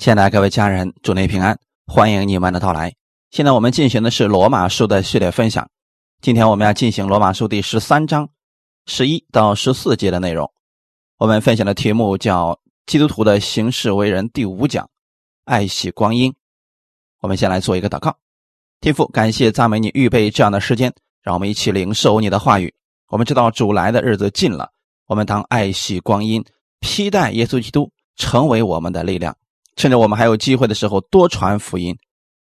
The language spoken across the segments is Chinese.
亲爱的各位家人，祝您平安，欢迎你们的到来。现在我们进行的是罗马书的系列分享，今天我们要进行罗马书第十三章十一到十四节的内容。我们分享的题目叫《基督徒的行事为人》第五讲，爱惜光阴。我们先来做一个祷告，天父，感谢赞美你预备这样的时间，让我们一起领受你的话语。我们知道主来的日子近了，我们当爱惜光阴，披戴耶稣基督，成为我们的力量。趁着我们还有机会的时候，多传福音，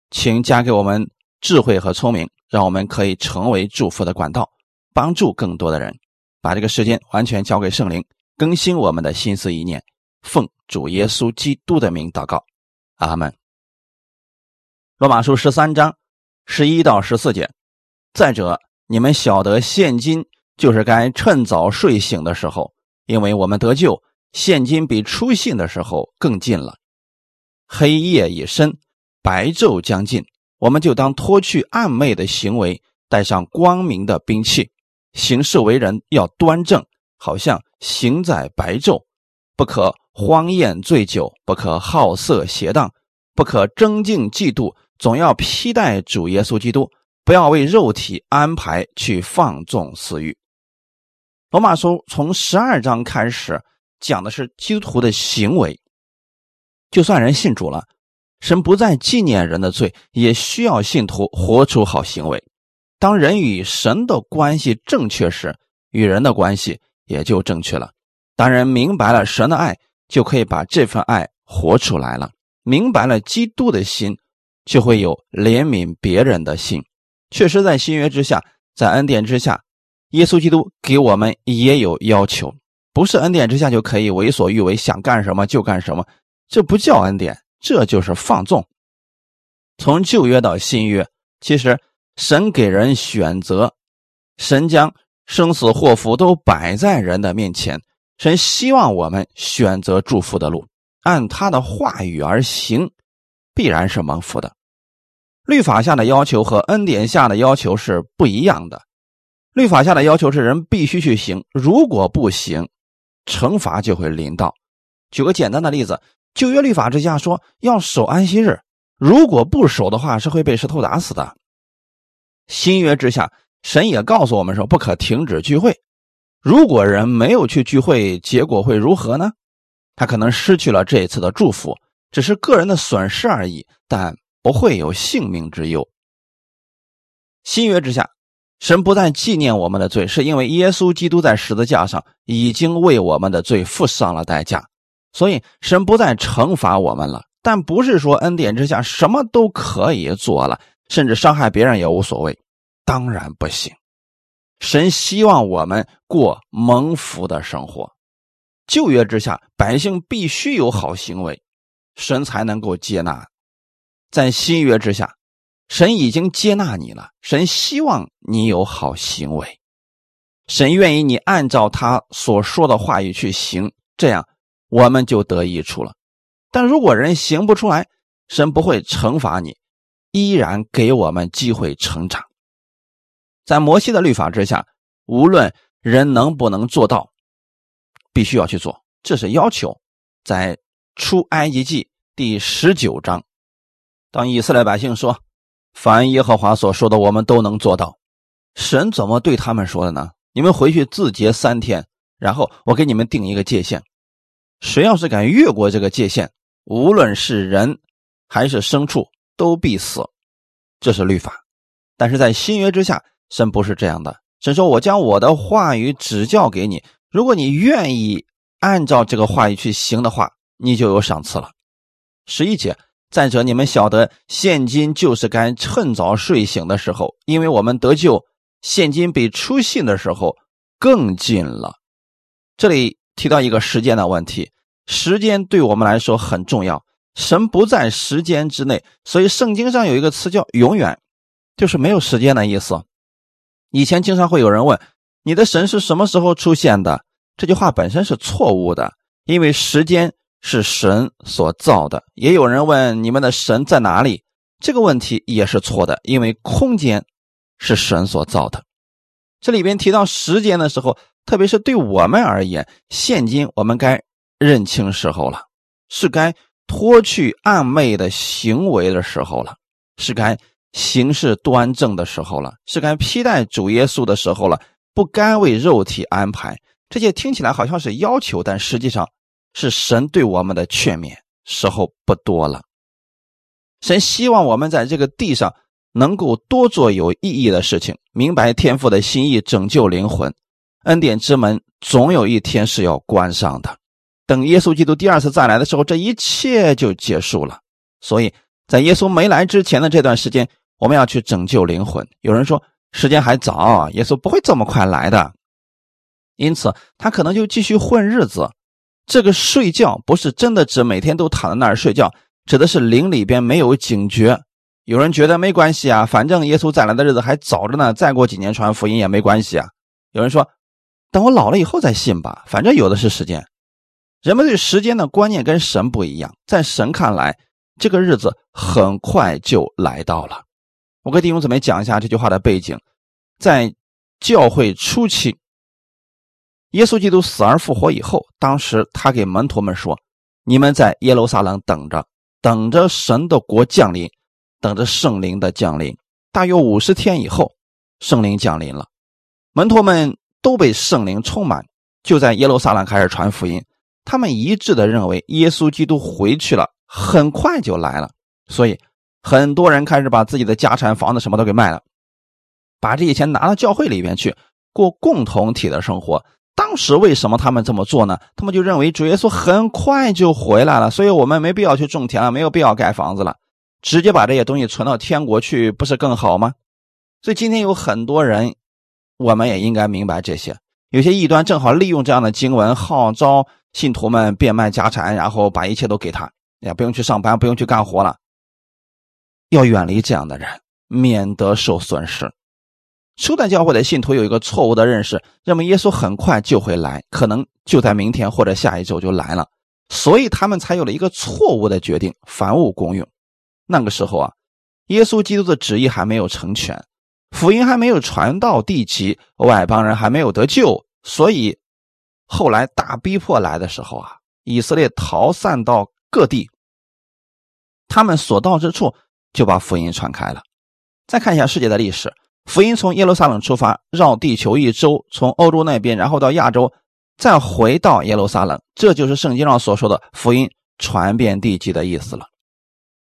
请加给我们智慧和聪明，让我们可以成为祝福的管道，帮助更多的人。把这个时间完全交给圣灵，更新我们的心思意念。奉主耶稣基督的名祷告，阿门。罗马书十三章十一到十四节。再者，你们晓得，现今就是该趁早睡醒的时候，因为我们得救，现今比出信的时候更近了。黑夜已深，白昼将近，我们就当脱去暗昧的行为，带上光明的兵器，行事为人要端正，好像行在白昼。不可荒宴醉酒，不可好色邪荡，不可争竞嫉妒，总要披戴主耶稣基督，不要为肉体安排去放纵私欲。罗马书从十二章开始讲的是基督徒的行为。就算人信主了，神不再纪念人的罪，也需要信徒活出好行为。当人与神的关系正确时，与人的关系也就正确了。当人明白了神的爱，就可以把这份爱活出来了。明白了基督的心，就会有怜悯别人的心。确实，在新约之下，在恩典之下，耶稣基督给我们也有要求，不是恩典之下就可以为所欲为，想干什么就干什么。这不叫恩典，这就是放纵。从旧约到新约，其实神给人选择，神将生死祸福都摆在人的面前，神希望我们选择祝福的路，按他的话语而行，必然是蒙福的。律法下的要求和恩典下的要求是不一样的。律法下的要求是人必须去行，如果不行，惩罚就会临到。举个简单的例子。旧约律法之下说要守安息日，如果不守的话是会被石头打死的。新约之下，神也告诉我们说不可停止聚会。如果人没有去聚会，结果会如何呢？他可能失去了这一次的祝福，只是个人的损失而已，但不会有性命之忧。新约之下，神不再纪念我们的罪，是因为耶稣基督在十字架上已经为我们的罪付上了代价。所以神不再惩罚我们了，但不是说恩典之下什么都可以做了，甚至伤害别人也无所谓。当然不行。神希望我们过蒙福的生活。旧约之下，百姓必须有好行为，神才能够接纳。在新约之下，神已经接纳你了，神希望你有好行为，神愿意你按照他所说的话语去行，这样。我们就得益处了，但如果人行不出来，神不会惩罚你，依然给我们机会成长。在摩西的律法之下，无论人能不能做到，必须要去做，这是要求。在出埃及记第十九章，当以色列百姓说：“凡耶和华所说的，我们都能做到。”神怎么对他们说的呢？你们回去自洁三天，然后我给你们定一个界限。谁要是敢越过这个界限，无论是人还是牲畜，都必死。这是律法。但是在新约之下，神不是这样的。神说：“我将我的话语指教给你，如果你愿意按照这个话语去行的话，你就有赏赐了。”十一节。再者，你们晓得，现今就是该趁早睡醒的时候，因为我们得救，现今比出信的时候更近了。这里。提到一个时间的问题，时间对我们来说很重要。神不在时间之内，所以圣经上有一个词叫“永远”，就是没有时间的意思。以前经常会有人问：“你的神是什么时候出现的？”这句话本身是错误的，因为时间是神所造的。也有人问：“你们的神在哪里？”这个问题也是错的，因为空间是神所造的。这里边提到时间的时候。特别是对我们而言，现今我们该认清时候了，是该脱去暗昧的行为的时候了，是该行事端正的时候了，是该披戴主耶稣的时候了，不该为肉体安排。这些听起来好像是要求，但实际上是神对我们的劝勉。时候不多了，神希望我们在这个地上能够多做有意义的事情，明白天父的心意，拯救灵魂。恩典之门总有一天是要关上的。等耶稣基督第二次再来的时候，这一切就结束了。所以在耶稣没来之前的这段时间，我们要去拯救灵魂。有人说时间还早，耶稣不会这么快来的，因此他可能就继续混日子。这个睡觉不是真的指每天都躺在那儿睡觉，指的是灵里边没有警觉。有人觉得没关系啊，反正耶稣再来的日子还早着呢，再过几年传福音也没关系啊。有人说，等我老了以后再信吧，反正有的是时间。人们对时间的观念跟神不一样，在神看来，这个日子很快就来到了。我给弟兄姊妹讲一下这句话的背景，在教会初期。耶稣基督死而复活以后，当时他给门徒们说：“你们在耶路撒冷等着，等着神的国降临，等着圣灵的降临。大约五十天以后，圣灵降临了，门徒们都被圣灵充满，就在耶路撒冷开始传福音。他们一致的认为，耶稣基督回去了，很快就来了。所以，很多人开始把自己的家产、房子什么都给卖了，把这些钱拿到教会里边去过共同体的生活。”当时为什么他们这么做呢？他们就认为主耶稣很快就回来了，所以我们没必要去种田了，没有必要盖房子了，直接把这些东西存到天国去，不是更好吗？所以今天有很多人，我们也应该明白这些。有些异端正好利用这样的经文，号召信徒们变卖家产，然后把一切都给他，也不用去上班，不用去干活了。要远离这样的人，免得受损失。初代教会的信徒有一个错误的认识，认为耶稣很快就会来，可能就在明天或者下一周就来了，所以他们才有了一个错误的决定：凡物公用。那个时候啊，耶稣基督的旨意还没有成全，福音还没有传到地极，外邦人还没有得救，所以后来大逼迫来的时候啊，以色列逃散到各地，他们所到之处就把福音传开了。再看一下世界的历史。福音从耶路撒冷出发，绕地球一周，从欧洲那边，然后到亚洲，再回到耶路撒冷。这就是圣经上所说的福音传遍地极的意思了。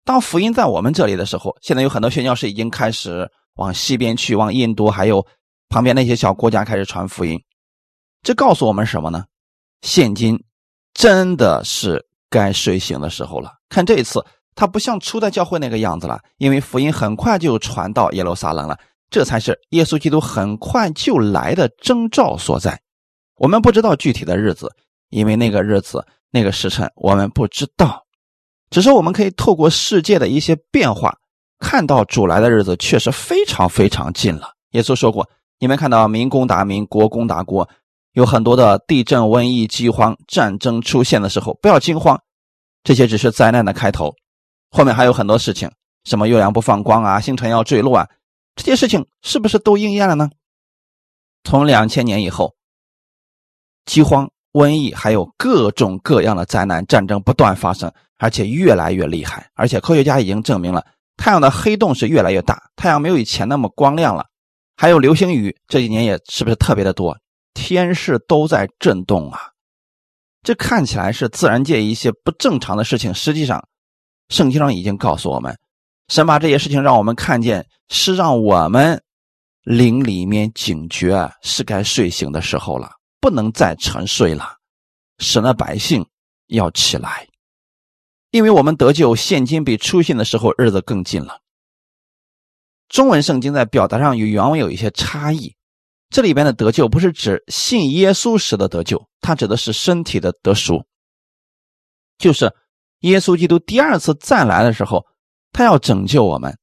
当福音在我们这里的时候，现在有很多宣教士已经开始往西边去，往印度还有旁边那些小国家开始传福音。这告诉我们什么呢？现今真的是该睡醒的时候了。看这一次，他不像初代教会那个样子了，因为福音很快就传到耶路撒冷了。这才是耶稣基督很快就来的征兆所在。我们不知道具体的日子，因为那个日子、那个时辰我们不知道。只是我们可以透过世界的一些变化，看到主来的日子确实非常非常近了。耶稣说过：“你们看到民攻打民，国攻打国，有很多的地震、瘟疫、饥荒、战争出现的时候，不要惊慌，这些只是灾难的开头，后面还有很多事情，什么月亮不放光啊，星辰要坠落啊。”这些事情是不是都应验了呢？从两千年以后，饥荒、瘟疫还有各种各样的灾难、战争不断发生，而且越来越厉害。而且科学家已经证明了，太阳的黑洞是越来越大，太阳没有以前那么光亮了。还有流星雨，这几年也是不是特别的多？天势都在震动啊！这看起来是自然界一些不正常的事情，实际上，圣经上已经告诉我们。神把这些事情让我们看见，是让我们灵里面警觉，是该睡醒的时候了，不能再沉睡了。神的百姓要起来，因为我们得救，现今比出信的时候日子更近了。中文圣经在表达上与原文有一些差异，这里边的得救不是指信耶稣时的得救，它指的是身体的得赎，就是耶稣基督第二次再来的时候。他要拯救我们，《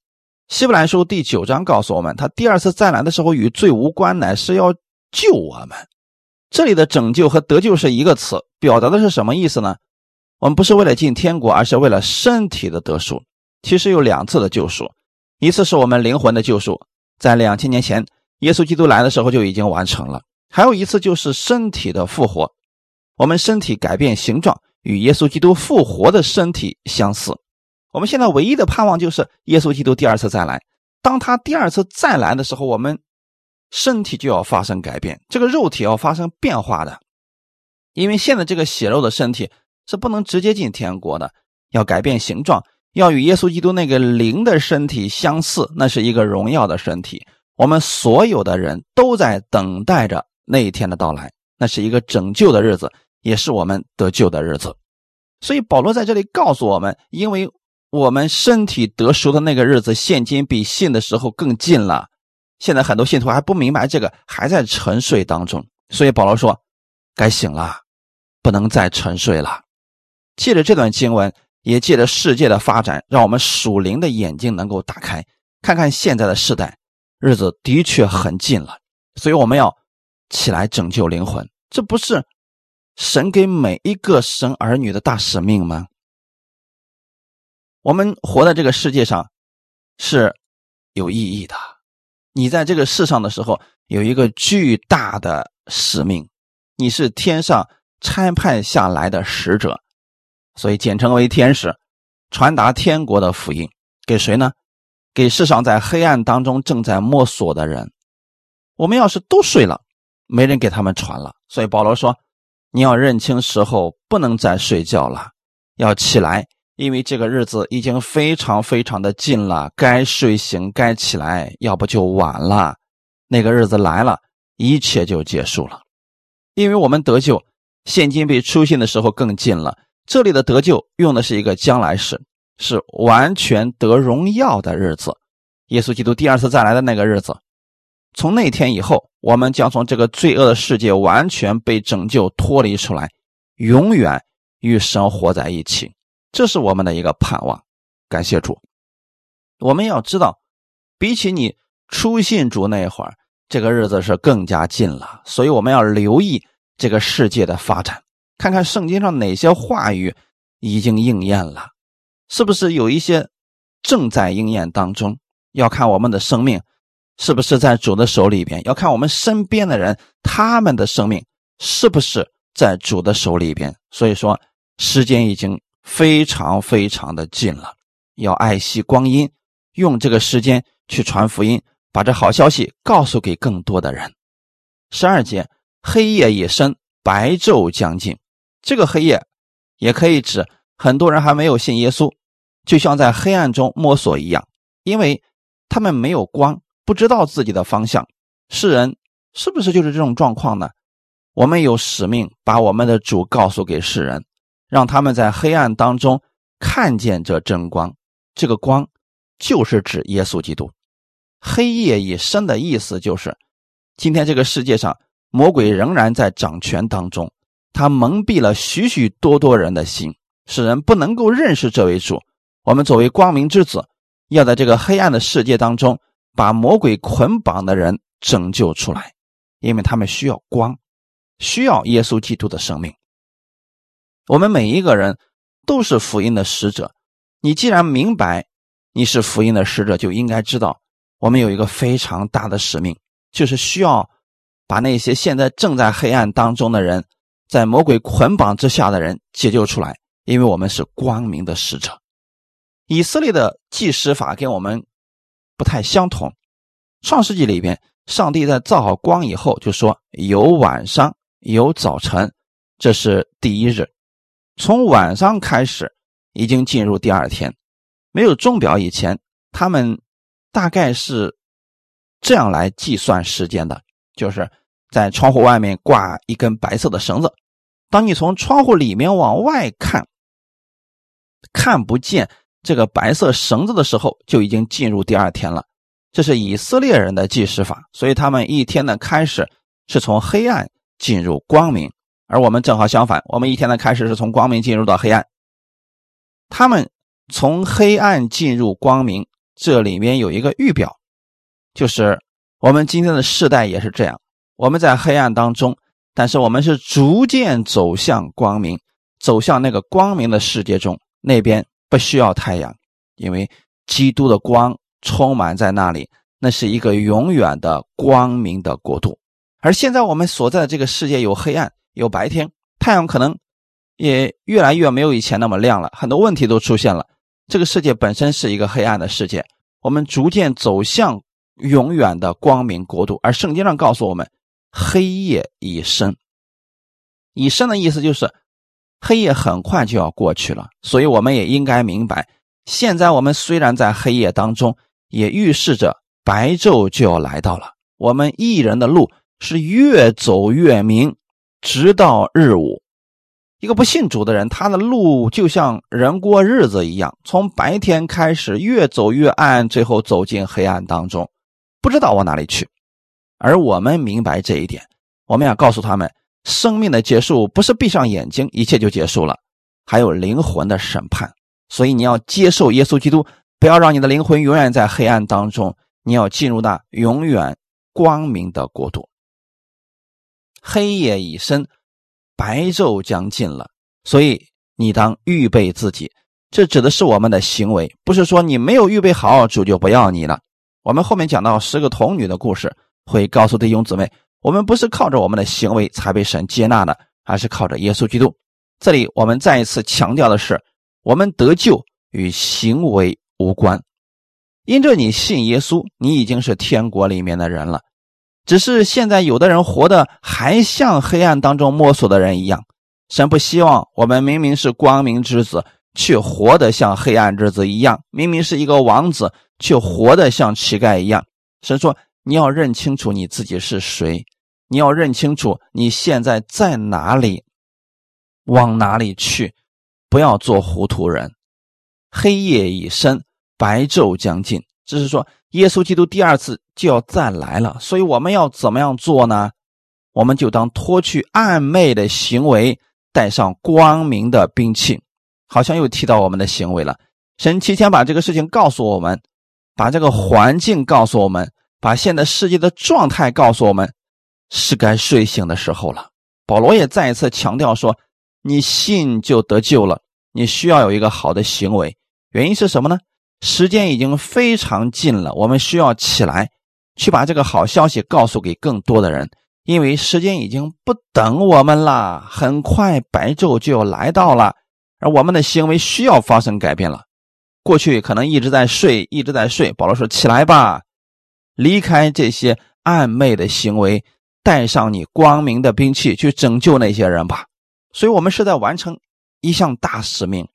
希伯来书》第九章告诉我们，他第二次再来的时候与罪无关，乃是要救我们。这里的拯救和得救是一个词，表达的是什么意思呢？我们不是为了进天国，而是为了身体的得赎。其实有两次的救赎，一次是我们灵魂的救赎，在两千年前耶稣基督来的时候就已经完成了；还有一次就是身体的复活，我们身体改变形状，与耶稣基督复活的身体相似。我们现在唯一的盼望就是耶稣基督第二次再来。当他第二次再来的时候，我们身体就要发生改变，这个肉体要发生变化的。因为现在这个血肉的身体是不能直接进天国的，要改变形状，要与耶稣基督那个灵的身体相似，那是一个荣耀的身体。我们所有的人都在等待着那一天的到来，那是一个拯救的日子，也是我们得救的日子。所以保罗在这里告诉我们，因为我们身体得赎的那个日子，现今比信的时候更近了。现在很多信徒还不明白这个，还在沉睡当中。所以保罗说：“该醒了。”不能再沉睡了。借着这段经文，也借着世界的发展，让我们属灵的眼睛能够打开，看看现在的时代，日子的确很近了。所以我们要起来拯救灵魂，这不是神给每一个神儿女的大使命吗？我们活在这个世界上是有意义的。你在这个世上的时候，有一个巨大的使命，你是天上。差派下来的使者，所以简称为天使，传达天国的福音给谁呢？给世上在黑暗当中正在摸索的人。我们要是都睡了，没人给他们传了。所以保罗说：“你要认清时候，不能再睡觉了，要起来，因为这个日子已经非常非常的近了。该睡醒，该起来，要不就晚了。那个日子来了，一切就结束了。因为我们得救。”现今比出现的时候更近了。这里的得救用的是一个将来时，是完全得荣耀的日子。耶稣基督第二次再来的那个日子，从那天以后，我们将从这个罪恶的世界完全被拯救脱离出来，永远与神活在一起。这是我们的一个盼望。感谢主。我们要知道，比起你初信主那会儿，这个日子是更加近了。所以我们要留意。这个世界的发展，看看圣经上哪些话语已经应验了，是不是有一些正在应验当中？要看我们的生命是不是在主的手里边，要看我们身边的人他们的生命是不是在主的手里边。所以说，时间已经非常非常的近了，要爱惜光阴，用这个时间去传福音，把这好消息告诉给更多的人。十二节。黑夜已深，白昼将近。这个黑夜也可以指很多人还没有信耶稣，就像在黑暗中摸索一样，因为他们没有光，不知道自己的方向。世人是不是就是这种状况呢？我们有使命，把我们的主告诉给世人，让他们在黑暗当中看见这真光。这个光就是指耶稣基督。黑夜已深的意思就是，今天这个世界上。魔鬼仍然在掌权当中，他蒙蔽了许许多多人的心，使人不能够认识这位主。我们作为光明之子，要在这个黑暗的世界当中，把魔鬼捆绑的人拯救出来，因为他们需要光，需要耶稣基督的生命。我们每一个人都是福音的使者。你既然明白你是福音的使者，就应该知道我们有一个非常大的使命，就是需要。把那些现在正在黑暗当中的人，在魔鬼捆绑之下的人解救出来，因为我们是光明的使者。以色列的计时法跟我们不太相同。创世纪里边，上帝在造好光以后就说有晚上有早晨，这是第一日。从晚上开始，已经进入第二天。没有钟表以前，他们大概是这样来计算时间的。就是在窗户外面挂一根白色的绳子，当你从窗户里面往外看，看不见这个白色绳子的时候，就已经进入第二天了。这是以色列人的计时法，所以他们一天的开始是从黑暗进入光明，而我们正好相反，我们一天的开始是从光明进入到黑暗。他们从黑暗进入光明，这里面有一个预表，就是。我们今天的世代也是这样，我们在黑暗当中，但是我们是逐渐走向光明，走向那个光明的世界中。那边不需要太阳，因为基督的光充满在那里，那是一个永远的光明的国度。而现在我们所在的这个世界有黑暗，有白天，太阳可能也越来越没有以前那么亮了，很多问题都出现了。这个世界本身是一个黑暗的世界，我们逐渐走向永远的光明国度。而圣经上告诉我们，黑夜已深。已深的意思就是黑夜很快就要过去了，所以我们也应该明白，现在我们虽然在黑夜当中，也预示着白昼就要来到了。我们一人的路是越走越明，直到日午。一个不信主的人，他的路就像人过日子一样，从白天开始越走越暗，最后走进黑暗当中，不知道往哪里去。而我们明白这一点，我们要告诉他们：生命的结束不是闭上眼睛一切就结束了，还有灵魂的审判。所以你要接受耶稣基督，不要让你的灵魂永远在黑暗当中，你要进入那永远光明的国度。黑夜已深。白昼将近了，所以你当预备自己。这指的是我们的行为，不是说你没有预备好，主就不要你了。我们后面讲到十个童女的故事，会告诉弟兄姊妹，我们不是靠着我们的行为才被神接纳的，而是靠着耶稣基督。这里我们再一次强调的是，我们得救与行为无关，因着你信耶稣，你已经是天国里面的人了。只是现在有的人活得还像黑暗当中摸索的人一样，神不希望我们明明是光明之子，却活得像黑暗之子一样；明明是一个王子，却活得像乞丐一样。神说：“你要认清楚你自己是谁，你要认清楚你现在在哪里，往哪里去，不要做糊涂人。黑夜已深，白昼将近。”这是说。耶稣基督第二次就要再来了，所以我们要怎么样做呢？我们就当脱去暗昧的行为，带上光明的兵器。好像又提到我们的行为了。神提前把这个事情告诉我们，把这个环境告诉我们，把现在世界的状态告诉我们，是该睡醒的时候了。保罗也再一次强调说：“你信就得救了，你需要有一个好的行为。原因是什么呢？”时间已经非常近了，我们需要起来，去把这个好消息告诉给更多的人，因为时间已经不等我们了，很快白昼就要来到了，而我们的行为需要发生改变了。过去可能一直在睡，一直在睡。保罗说：“起来吧，离开这些暧昧的行为，带上你光明的兵器，去拯救那些人吧。”所以，我们是在完成一项大使命。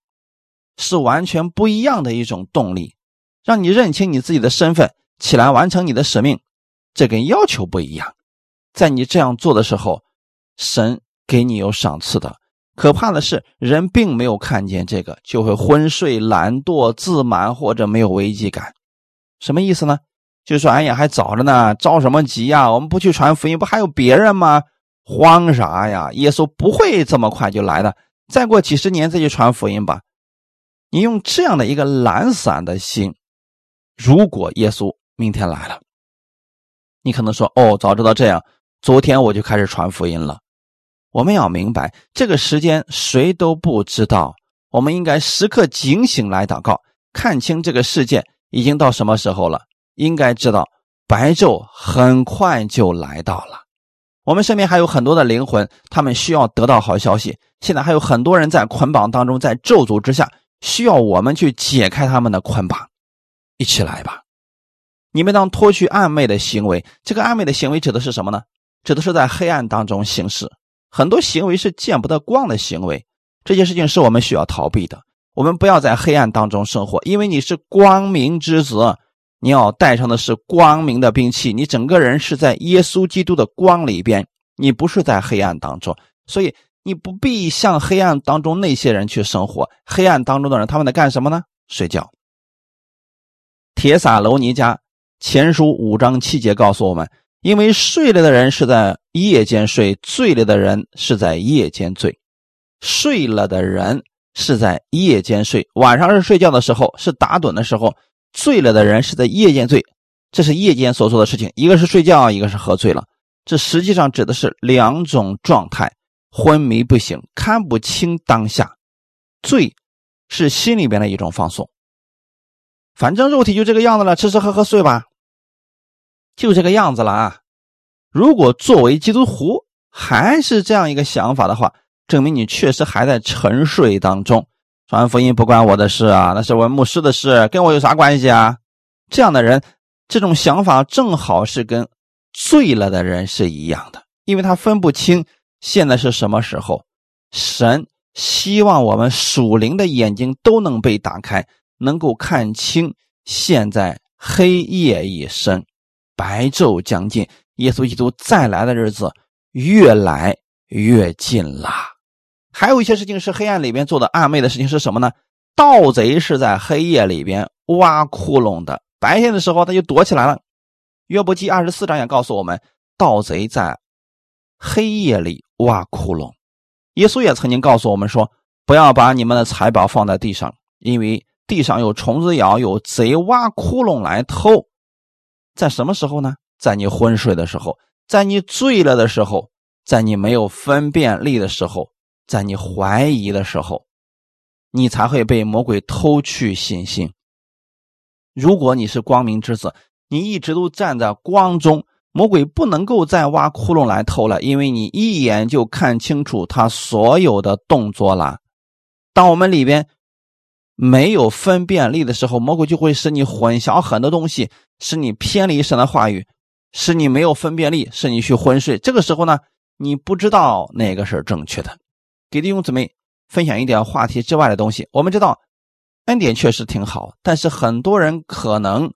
是完全不一样的一种动力，让你认清你自己的身份，起来完成你的使命。这跟要求不一样，在你这样做的时候，神给你有赏赐的。可怕的是，人并没有看见这个，就会昏睡、懒惰、自满或者没有危机感。什么意思呢？就说：“哎呀，还早着呢，着什么急呀？我们不去传福音，不还有别人吗？慌啥呀？耶稣不会这么快就来的，再过几十年再去传福音吧。”你用这样的一个懒散的心，如果耶稣明天来了，你可能说：“哦，早知道这样，昨天我就开始传福音了。”我们要明白，这个时间谁都不知道，我们应该时刻警醒来祷告，看清这个世界已经到什么时候了。应该知道，白昼很快就来到了。我们身边还有很多的灵魂，他们需要得到好消息。现在还有很多人在捆绑当中，在咒诅之下。需要我们去解开他们的捆绑，一起来吧！你们当脱去暧昧的行为，这个暧昧的行为指的是什么呢？指的是在黑暗当中行事，很多行为是见不得光的行为。这些事情是我们需要逃避的。我们不要在黑暗当中生活，因为你是光明之子，你要带上的是光明的兵器。你整个人是在耶稣基督的光里边，你不是在黑暗当中，所以。你不必向黑暗当中那些人去生活。黑暗当中的人，他们在干什么呢？睡觉。铁撒楼尼迦前书五章七节告诉我们：因为睡了的人是在夜间睡，醉了的人是在夜间醉。睡了的人是在夜间睡，晚上是睡觉的时候，是打盹的时候；醉了的人是在夜间醉，这是夜间所做的事情。一个是睡觉，一个是喝醉了。这实际上指的是两种状态。昏迷不醒，看不清当下，醉是心里边的一种放松。反正肉体就这个样子了，吃吃喝喝睡吧，就这个样子了啊！如果作为基督徒还是这样一个想法的话，证明你确实还在沉睡当中。传福音不关我的事啊，那是我牧师的事，跟我有啥关系啊？这样的人，这种想法正好是跟醉了的人是一样的，因为他分不清现在是什么时候。神希望我们属灵的眼睛都能被打开，能够看清现在黑夜已深，白昼将近，耶稣基督再来的日子越来越近了。还有一些事情是黑暗里边做的暗昧的事情是什么呢？盗贼是在黑夜里边挖窟窿的，白天的时候他就躲起来了。约伯记二十四章也告诉我们，盗贼在黑夜里挖窟窿。耶稣也曾经告诉我们说，不要把你们的财宝放在地上，因为地上有虫子咬，有贼挖窟窿来偷。在什么时候呢？在你昏睡的时候，在你醉了的时候，在你没有分辨力的时候。在你怀疑的时候，你才会被魔鬼偷去信心。如果你是光明之子，你一直都站在光中，魔鬼不能够再挖窟窿来偷了，因为你一眼就看清楚他所有的动作了。当我们里边没有分辨力的时候，魔鬼就会使你混淆很多东西，使你偏离神的话语，使你没有分辨力，使你去昏睡。这个时候呢，你不知道哪个是正确的。给弟兄姊妹分享一点话题之外的东西。我们知道恩典确实挺好，但是很多人可能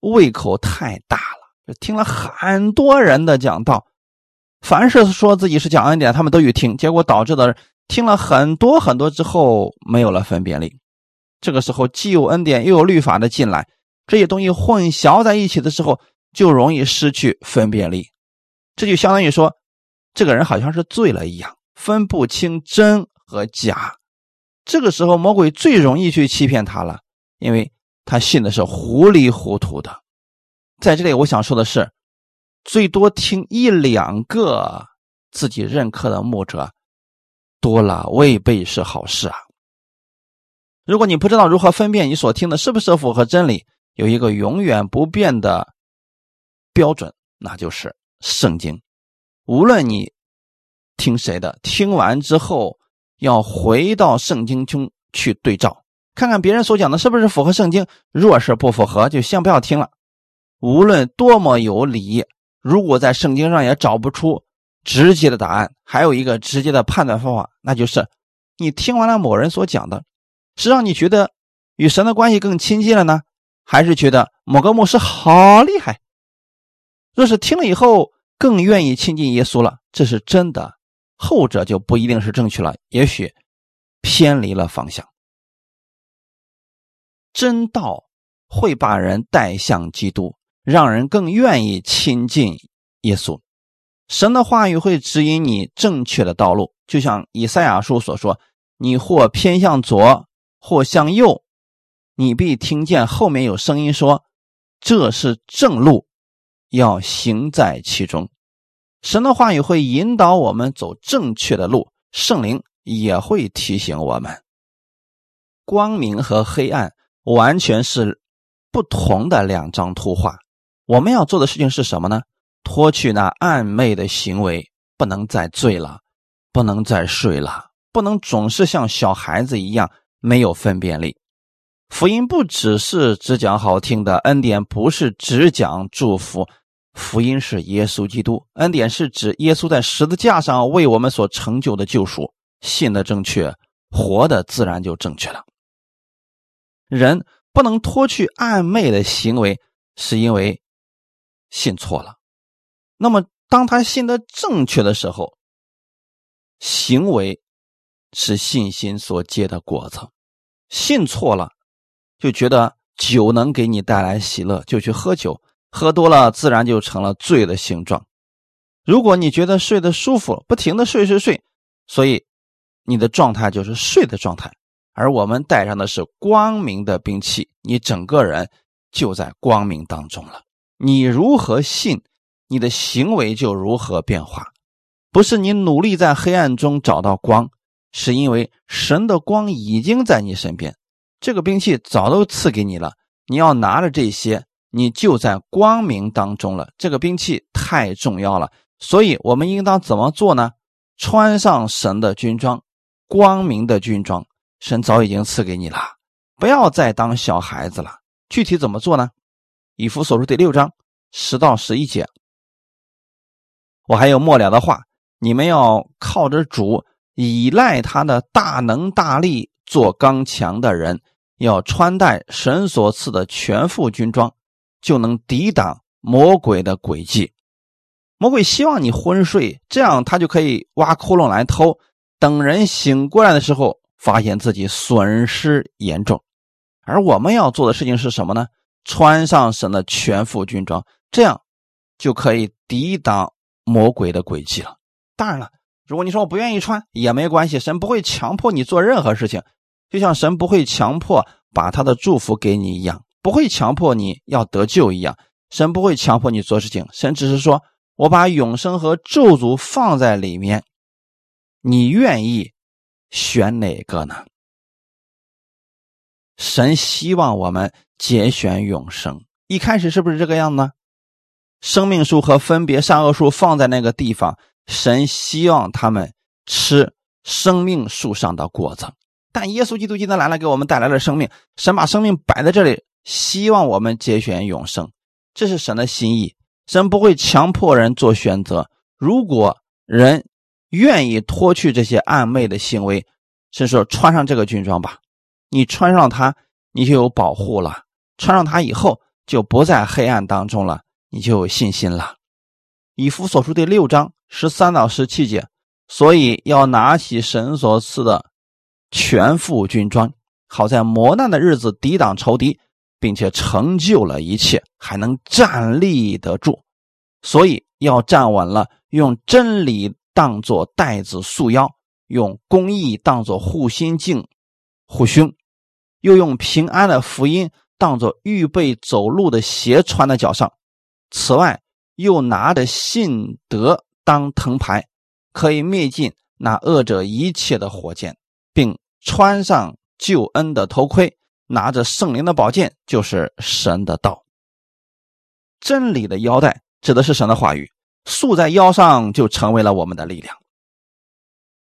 胃口太大了，听了很多人的讲道，凡是说自己是讲恩典，他们都去听，结果导致的听了很多很多之后没有了分辨力。这个时候既有恩典又有律法的进来，这些东西混淆在一起的时候，就容易失去分辨力。这就相当于说，这个人好像是醉了一样。分不清真和假，这个时候魔鬼最容易去欺骗他了，因为他信的是糊里糊涂的。在这里，我想说的是，最多听一两个自己认可的牧者，多了未必是好事啊。如果你不知道如何分辨你所听的是不是符合真理，有一个永远不变的标准，那就是圣经。无论你。听谁的？听完之后要回到圣经中去对照，看看别人所讲的是不是符合圣经。若是不符合，就先不要听了。无论多么有理，如果在圣经上也找不出直接的答案，还有一个直接的判断方法，那就是你听完了某人所讲的，是让你觉得与神的关系更亲近了呢，还是觉得某个牧师好厉害？若是听了以后更愿意亲近耶稣了，这是真的。后者就不一定是正确了，也许偏离了方向。真道会把人带向基督，让人更愿意亲近耶稣。神的话语会指引你正确的道路，就像以赛亚书所说：“你或偏向左，或向右，你必听见后面有声音说：‘这是正路，要行在其中。’”神的话语会引导我们走正确的路，圣灵也会提醒我们。光明和黑暗完全是不同的两张图画。我们要做的事情是什么呢？脱去那暧昧的行为，不能再醉了，不能再睡了，不能总是像小孩子一样没有分辨力。福音不只是只讲好听的，恩典不是只讲祝福。福音是耶稣基督，恩典是指耶稣在十字架上为我们所成就的救赎。信的正确，活的自然就正确了。人不能脱去暧昧的行为，是因为信错了。那么，当他信的正确的时候，行为是信心所结的果子。信错了，就觉得酒能给你带来喜乐，就去喝酒。喝多了，自然就成了醉的形状。如果你觉得睡得舒服，不停的睡睡睡，所以你的状态就是睡的状态。而我们带上的是光明的兵器，你整个人就在光明当中了。你如何信，你的行为就如何变化。不是你努力在黑暗中找到光，是因为神的光已经在你身边，这个兵器早都赐给你了。你要拿着这些。你就在光明当中了，这个兵器太重要了，所以我们应当怎么做呢？穿上神的军装，光明的军装，神早已经赐给你了，不要再当小孩子了。具体怎么做呢？以弗所书第六章十到十一节。我还有末了的话，你们要靠着主，依赖他的大能大力，做刚强的人，要穿戴神所赐的全副军装，就能抵挡魔鬼的诡计。魔鬼希望你昏睡，这样他就可以挖窟窿来偷。等人醒过来的时候，发现自己损失严重。而我们要做的事情是什么呢？穿上神的全副军装，这样就可以抵挡魔鬼的诡计了。当然了，如果你说我不愿意穿也没关系，神不会强迫你做任何事情，就像神不会强迫把他的祝福给你一样，不会强迫你要得救一样。神不会强迫你做事情，神只是说。我把永生和咒诅放在里面，你愿意选哪个呢？神希望我们节选永生，一开始是不是这个样呢？生命树和分别善恶树放在那个地方，神希望他们吃生命树上的果子。但耶稣基督今天来了，给我们带来了生命，神把生命摆在这里，希望我们节选永生，这是神的心意。神不会强迫人做选择。如果人愿意脱去这些暧昧的行为，神说：“穿上这个军装吧，你穿上它，你就有保护了。穿上它以后，就不在黑暗当中了，你就有信心了。”以弗所书第六章十三到十七节，所以要拿起神所赐的全副军装，好在磨难的日子抵挡仇敌。并且成就了一切，还能站立得住，所以要站稳了，用真理当作带子束腰，用公义当作护心镜护胸，又用平安的福音当作预备走路的鞋穿在脚上。此外，又拿着信德当藤牌，可以灭尽那恶者一切的火箭，并穿上救恩的头盔。拿着圣灵的宝剑，就是神的道。真理的腰带指的是神的话语，束在腰上就成为了我们的力量。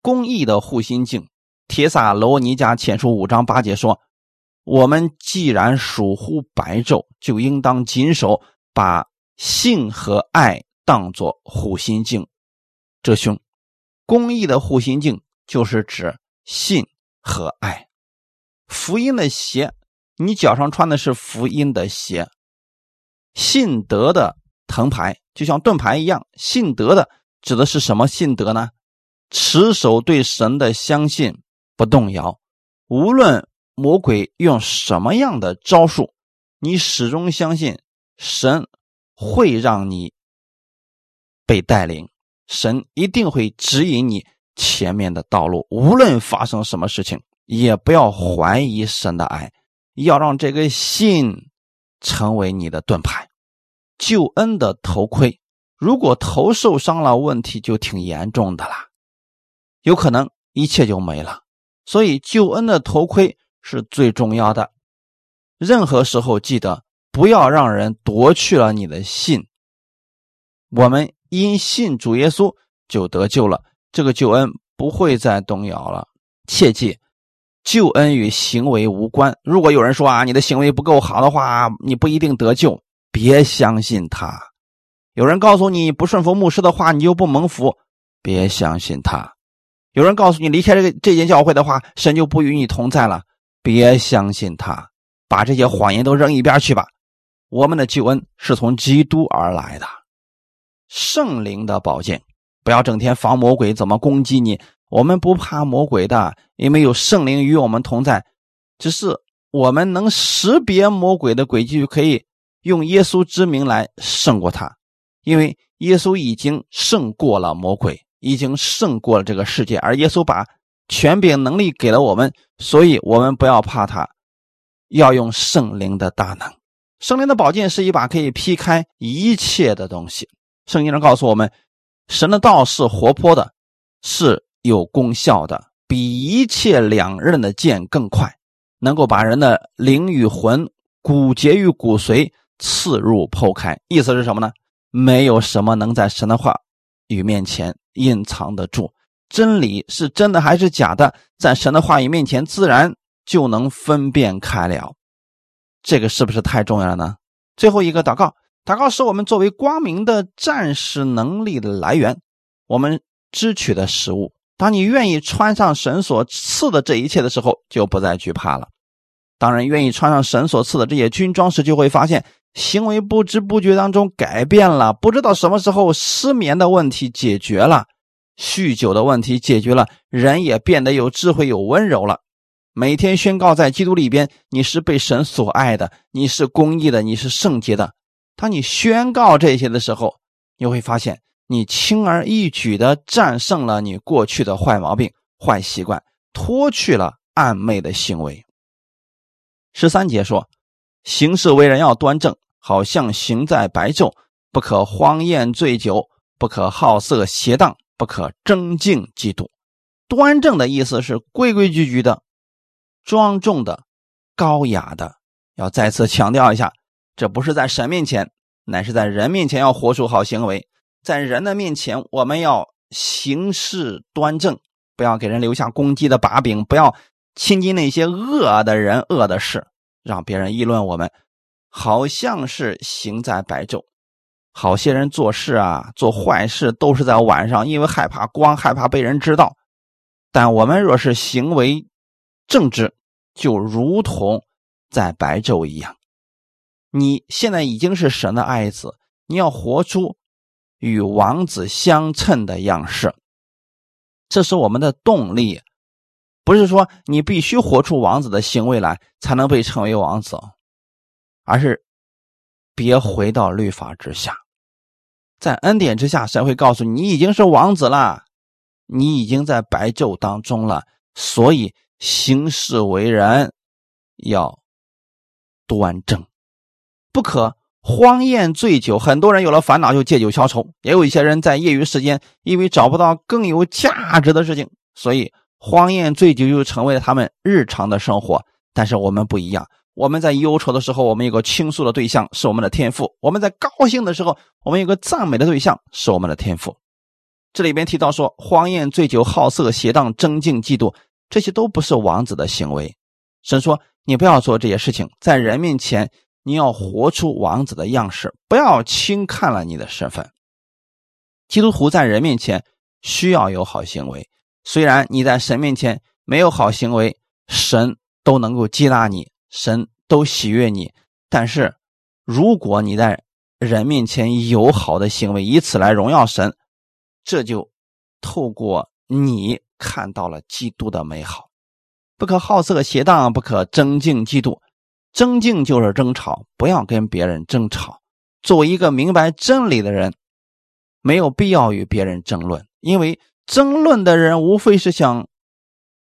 公义的护心镜，铁撒罗尼迦前书五章八节说：“我们既然属乎白昼，就应当谨守，把信和爱当作护心镜。”这兄，公义的护心镜就是指信和爱。福音的鞋，你脚上穿的是福音的鞋。信德的藤牌就像盾牌一样，信德的指的是什么信德呢？持守对神的相信不动摇，无论魔鬼用什么样的招数，你始终相信神会让你被带领，神一定会指引你前面的道路，无论发生什么事情。也不要怀疑神的爱，要让这个信成为你的盾牌，救恩的头盔。如果头受伤了，问题就挺严重的啦，有可能一切就没了。所以，救恩的头盔是最重要的。任何时候记得不要让人夺去了你的信。我们因信主耶稣就得救了，这个救恩不会再动摇了。切记。救恩与行为无关。如果有人说啊，你的行为不够好的话，你不一定得救，别相信他。有人告诉你不顺服牧师的话，你就不蒙福，别相信他。有人告诉你离开这个这间教会的话，神就不与你同在了，别相信他。把这些谎言都扔一边去吧。我们的救恩是从基督而来的，圣灵的宝剑，不要整天防魔鬼怎么攻击你。我们不怕魔鬼的，因为有圣灵与我们同在。只是我们能识别魔鬼的诡计，就可以用耶稣之名来胜过他。因为耶稣已经胜过了魔鬼，已经胜过了这个世界，而耶稣把权柄能力给了我们，所以我们不要怕他，要用圣灵的大能。圣灵的宝剑是一把可以劈开一切的东西。圣经上告诉我们，神的道是活泼的，是。有功效的，比一切两刃的剑更快，能够把人的灵与魂、骨节与骨髓刺入剖开。意思是什么呢？没有什么能在神的话语面前隐藏得住。真理是真的还是假的，在神的话语面前，自然就能分辨开了。这个是不是太重要了呢？最后一个祷告，祷告是我们作为光明的战士能力的来源，我们支取的食物。当你愿意穿上神所赐的这一切的时候，就不再惧怕了。当然，愿意穿上神所赐的这些军装时，就会发现行为不知不觉当中改变了。不知道什么时候失眠的问题解决了，酗酒的问题解决了，人也变得有智慧、有温柔了。每天宣告在基督里边，你是被神所爱的，你是公义的，你是圣洁的。当你宣告这些的时候，你会发现你轻而易举的战胜了你过去的坏毛病、坏习惯，脱去了暗昧的行为。十三节说：“行事为人要端正，好像行在白昼，不可荒宴醉酒，不可好色邪荡，不可争竞嫉妒。”端正的意思是规规矩矩的。庄重的、高雅的，要再次强调一下，这不是在神面前，乃是在人面前要活出好行为。在人的面前，我们要行事端正，不要给人留下攻击的把柄，不要亲近那些恶的人、恶的事，让别人议论我们，好像是行在白昼。好些人做事啊，做坏事都是在晚上，因为害怕光，害怕被人知道。但我们若是行为，正直就如同在白昼一样。你现在已经是神的爱子，你要活出与王子相称的样式，这是我们的动力。不是说你必须活出王子的行为来才能被称为王子，而是别回到律法之下，在恩典之下，神会告诉你，你已经是王子了，你已经在白昼当中了，所以。行事为人要端正，不可荒宴醉酒。很多人有了烦恼就借酒消愁，也有一些人在业余时间因为找不到更有价值的事情，所以荒宴醉酒就成为了他们日常的生活。但是我们不一样，我们在忧愁的时候，我们有个倾诉的对象是我们的天赋；我们在高兴的时候，我们有个赞美的对象是我们的天赋。这里边提到说，荒宴醉酒、好色、邪荡、争竞、嫉妒。这些都不是王子的行为。神说：“你不要做这些事情，在人面前，你要活出王子的样式，不要轻看了你的身份。基督徒在人面前需要有好行为。虽然你在神面前没有好行为，神都能够接纳你，神都喜悦你。但是，如果你在人面前有好的行为，以此来荣耀神，这就透过你。”看到了基督的美好，不可好色邪荡，不可争竞嫉妒。争竞就是争吵，不要跟别人争吵。作为一个明白真理的人，没有必要与别人争论，因为争论的人无非是想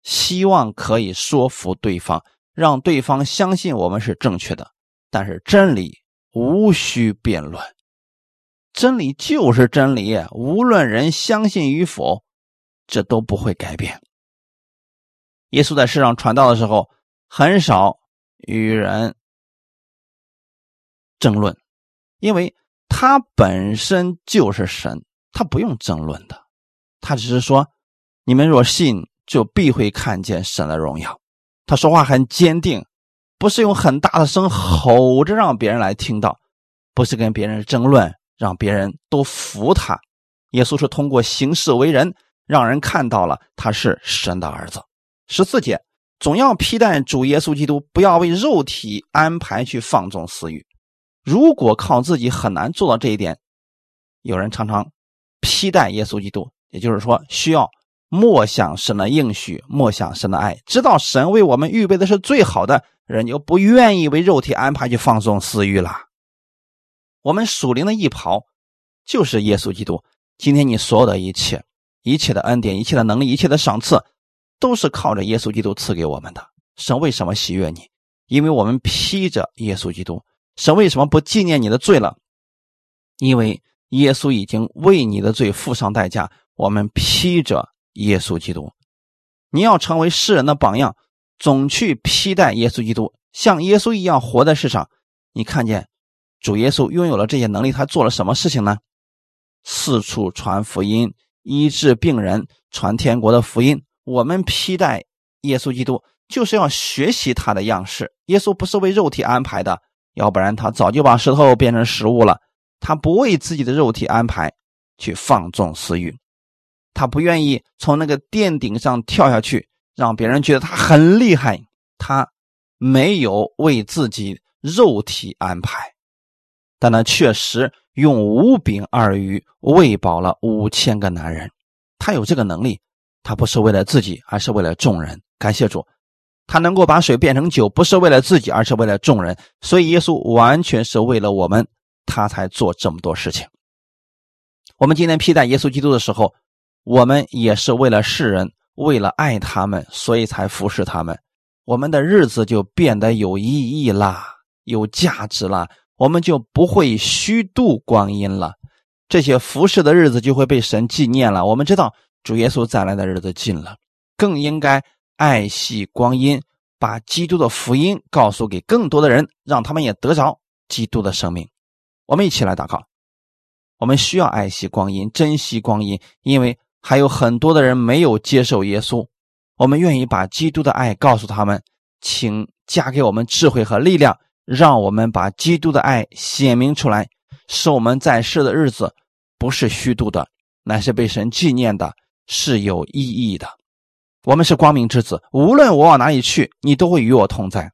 希望可以说服对方，让对方相信我们是正确的。但是真理无需辩论，真理就是真理，无论人相信与否。这都不会改变。耶稣在世上传道的时候，很少与人争论，因为他本身就是神，他不用争论的。他只是说：“你们若信，就必会看见神的荣耀。”他说话很坚定，不是用很大的声吼着让别人来听到，不是跟别人争论，让别人都服他。耶稣是通过行事为人。让人看到了他是神的儿子。十四节，总要披戴主耶稣基督，不要为肉体安排去放纵私欲。如果靠自己很难做到这一点，有人常常披戴耶稣基督，也就是说需要默想神的应许，默想神的爱，知道神为我们预备的是最好的，人就不愿意为肉体安排去放纵私欲了。我们属灵的一袍就是耶稣基督。今天你所有的一切。一切的恩典、一切的能力、一切的赏赐，都是靠着耶稣基督赐给我们的。神为什么喜悦你？因为我们披着耶稣基督。神为什么不纪念你的罪了？因为耶稣已经为你的罪付上代价。我们披着耶稣基督。你要成为世人的榜样，总去披戴耶稣基督，像耶稣一样活在世上。你看见主耶稣拥有了这些能力，他做了什么事情呢？四处传福音。医治病人、传天国的福音。我们披戴耶稣基督，就是要学习他的样式。耶稣不是为肉体安排的，要不然他早就把石头变成食物了。他不为自己的肉体安排，去放纵私欲。他不愿意从那个殿顶上跳下去，让别人觉得他很厉害。他没有为自己肉体安排，但他确实用五饼二鱼喂饱了五千个男人。他有这个能力，他不是为了自己，而是为了众人。感谢主，他能够把水变成酒，不是为了自己，而是为了众人。所以耶稣完全是为了我们，他才做这么多事情。我们今天披戴耶稣基督的时候。我们也是为了世人，为了爱他们，所以才服侍他们。我们的日子就变得有意义啦，有价值了。我们就不会虚度光阴了。这些服侍的日子就会被神纪念了。我们知道主耶稣再来的日子近了，更应该爱惜光阴，把基督的福音告诉给更多的人，让他们也得着基督的生命。我们一起来祷告。我们需要爱惜光阴，珍惜光阴，因为。还有很多的人没有接受耶稣，我们愿意把基督的爱告诉他们，请加给我们智慧和力量，让我们把基督的爱显明出来，使我们在世的日子不是虚度的，乃是被神纪念的，是有意义的。我们是光明之子，无论我往哪里去，你都会与我同在。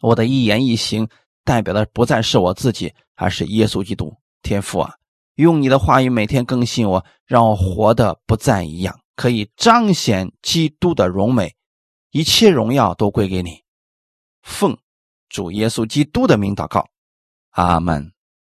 我的一言一行代表的不再是我自己，而是耶稣基督。天父啊！用你的话语每天更新我，让我活得不再一样，可以彰显基督的荣美，一切荣耀都归给你。奉主耶稣基督的名祷告，阿门。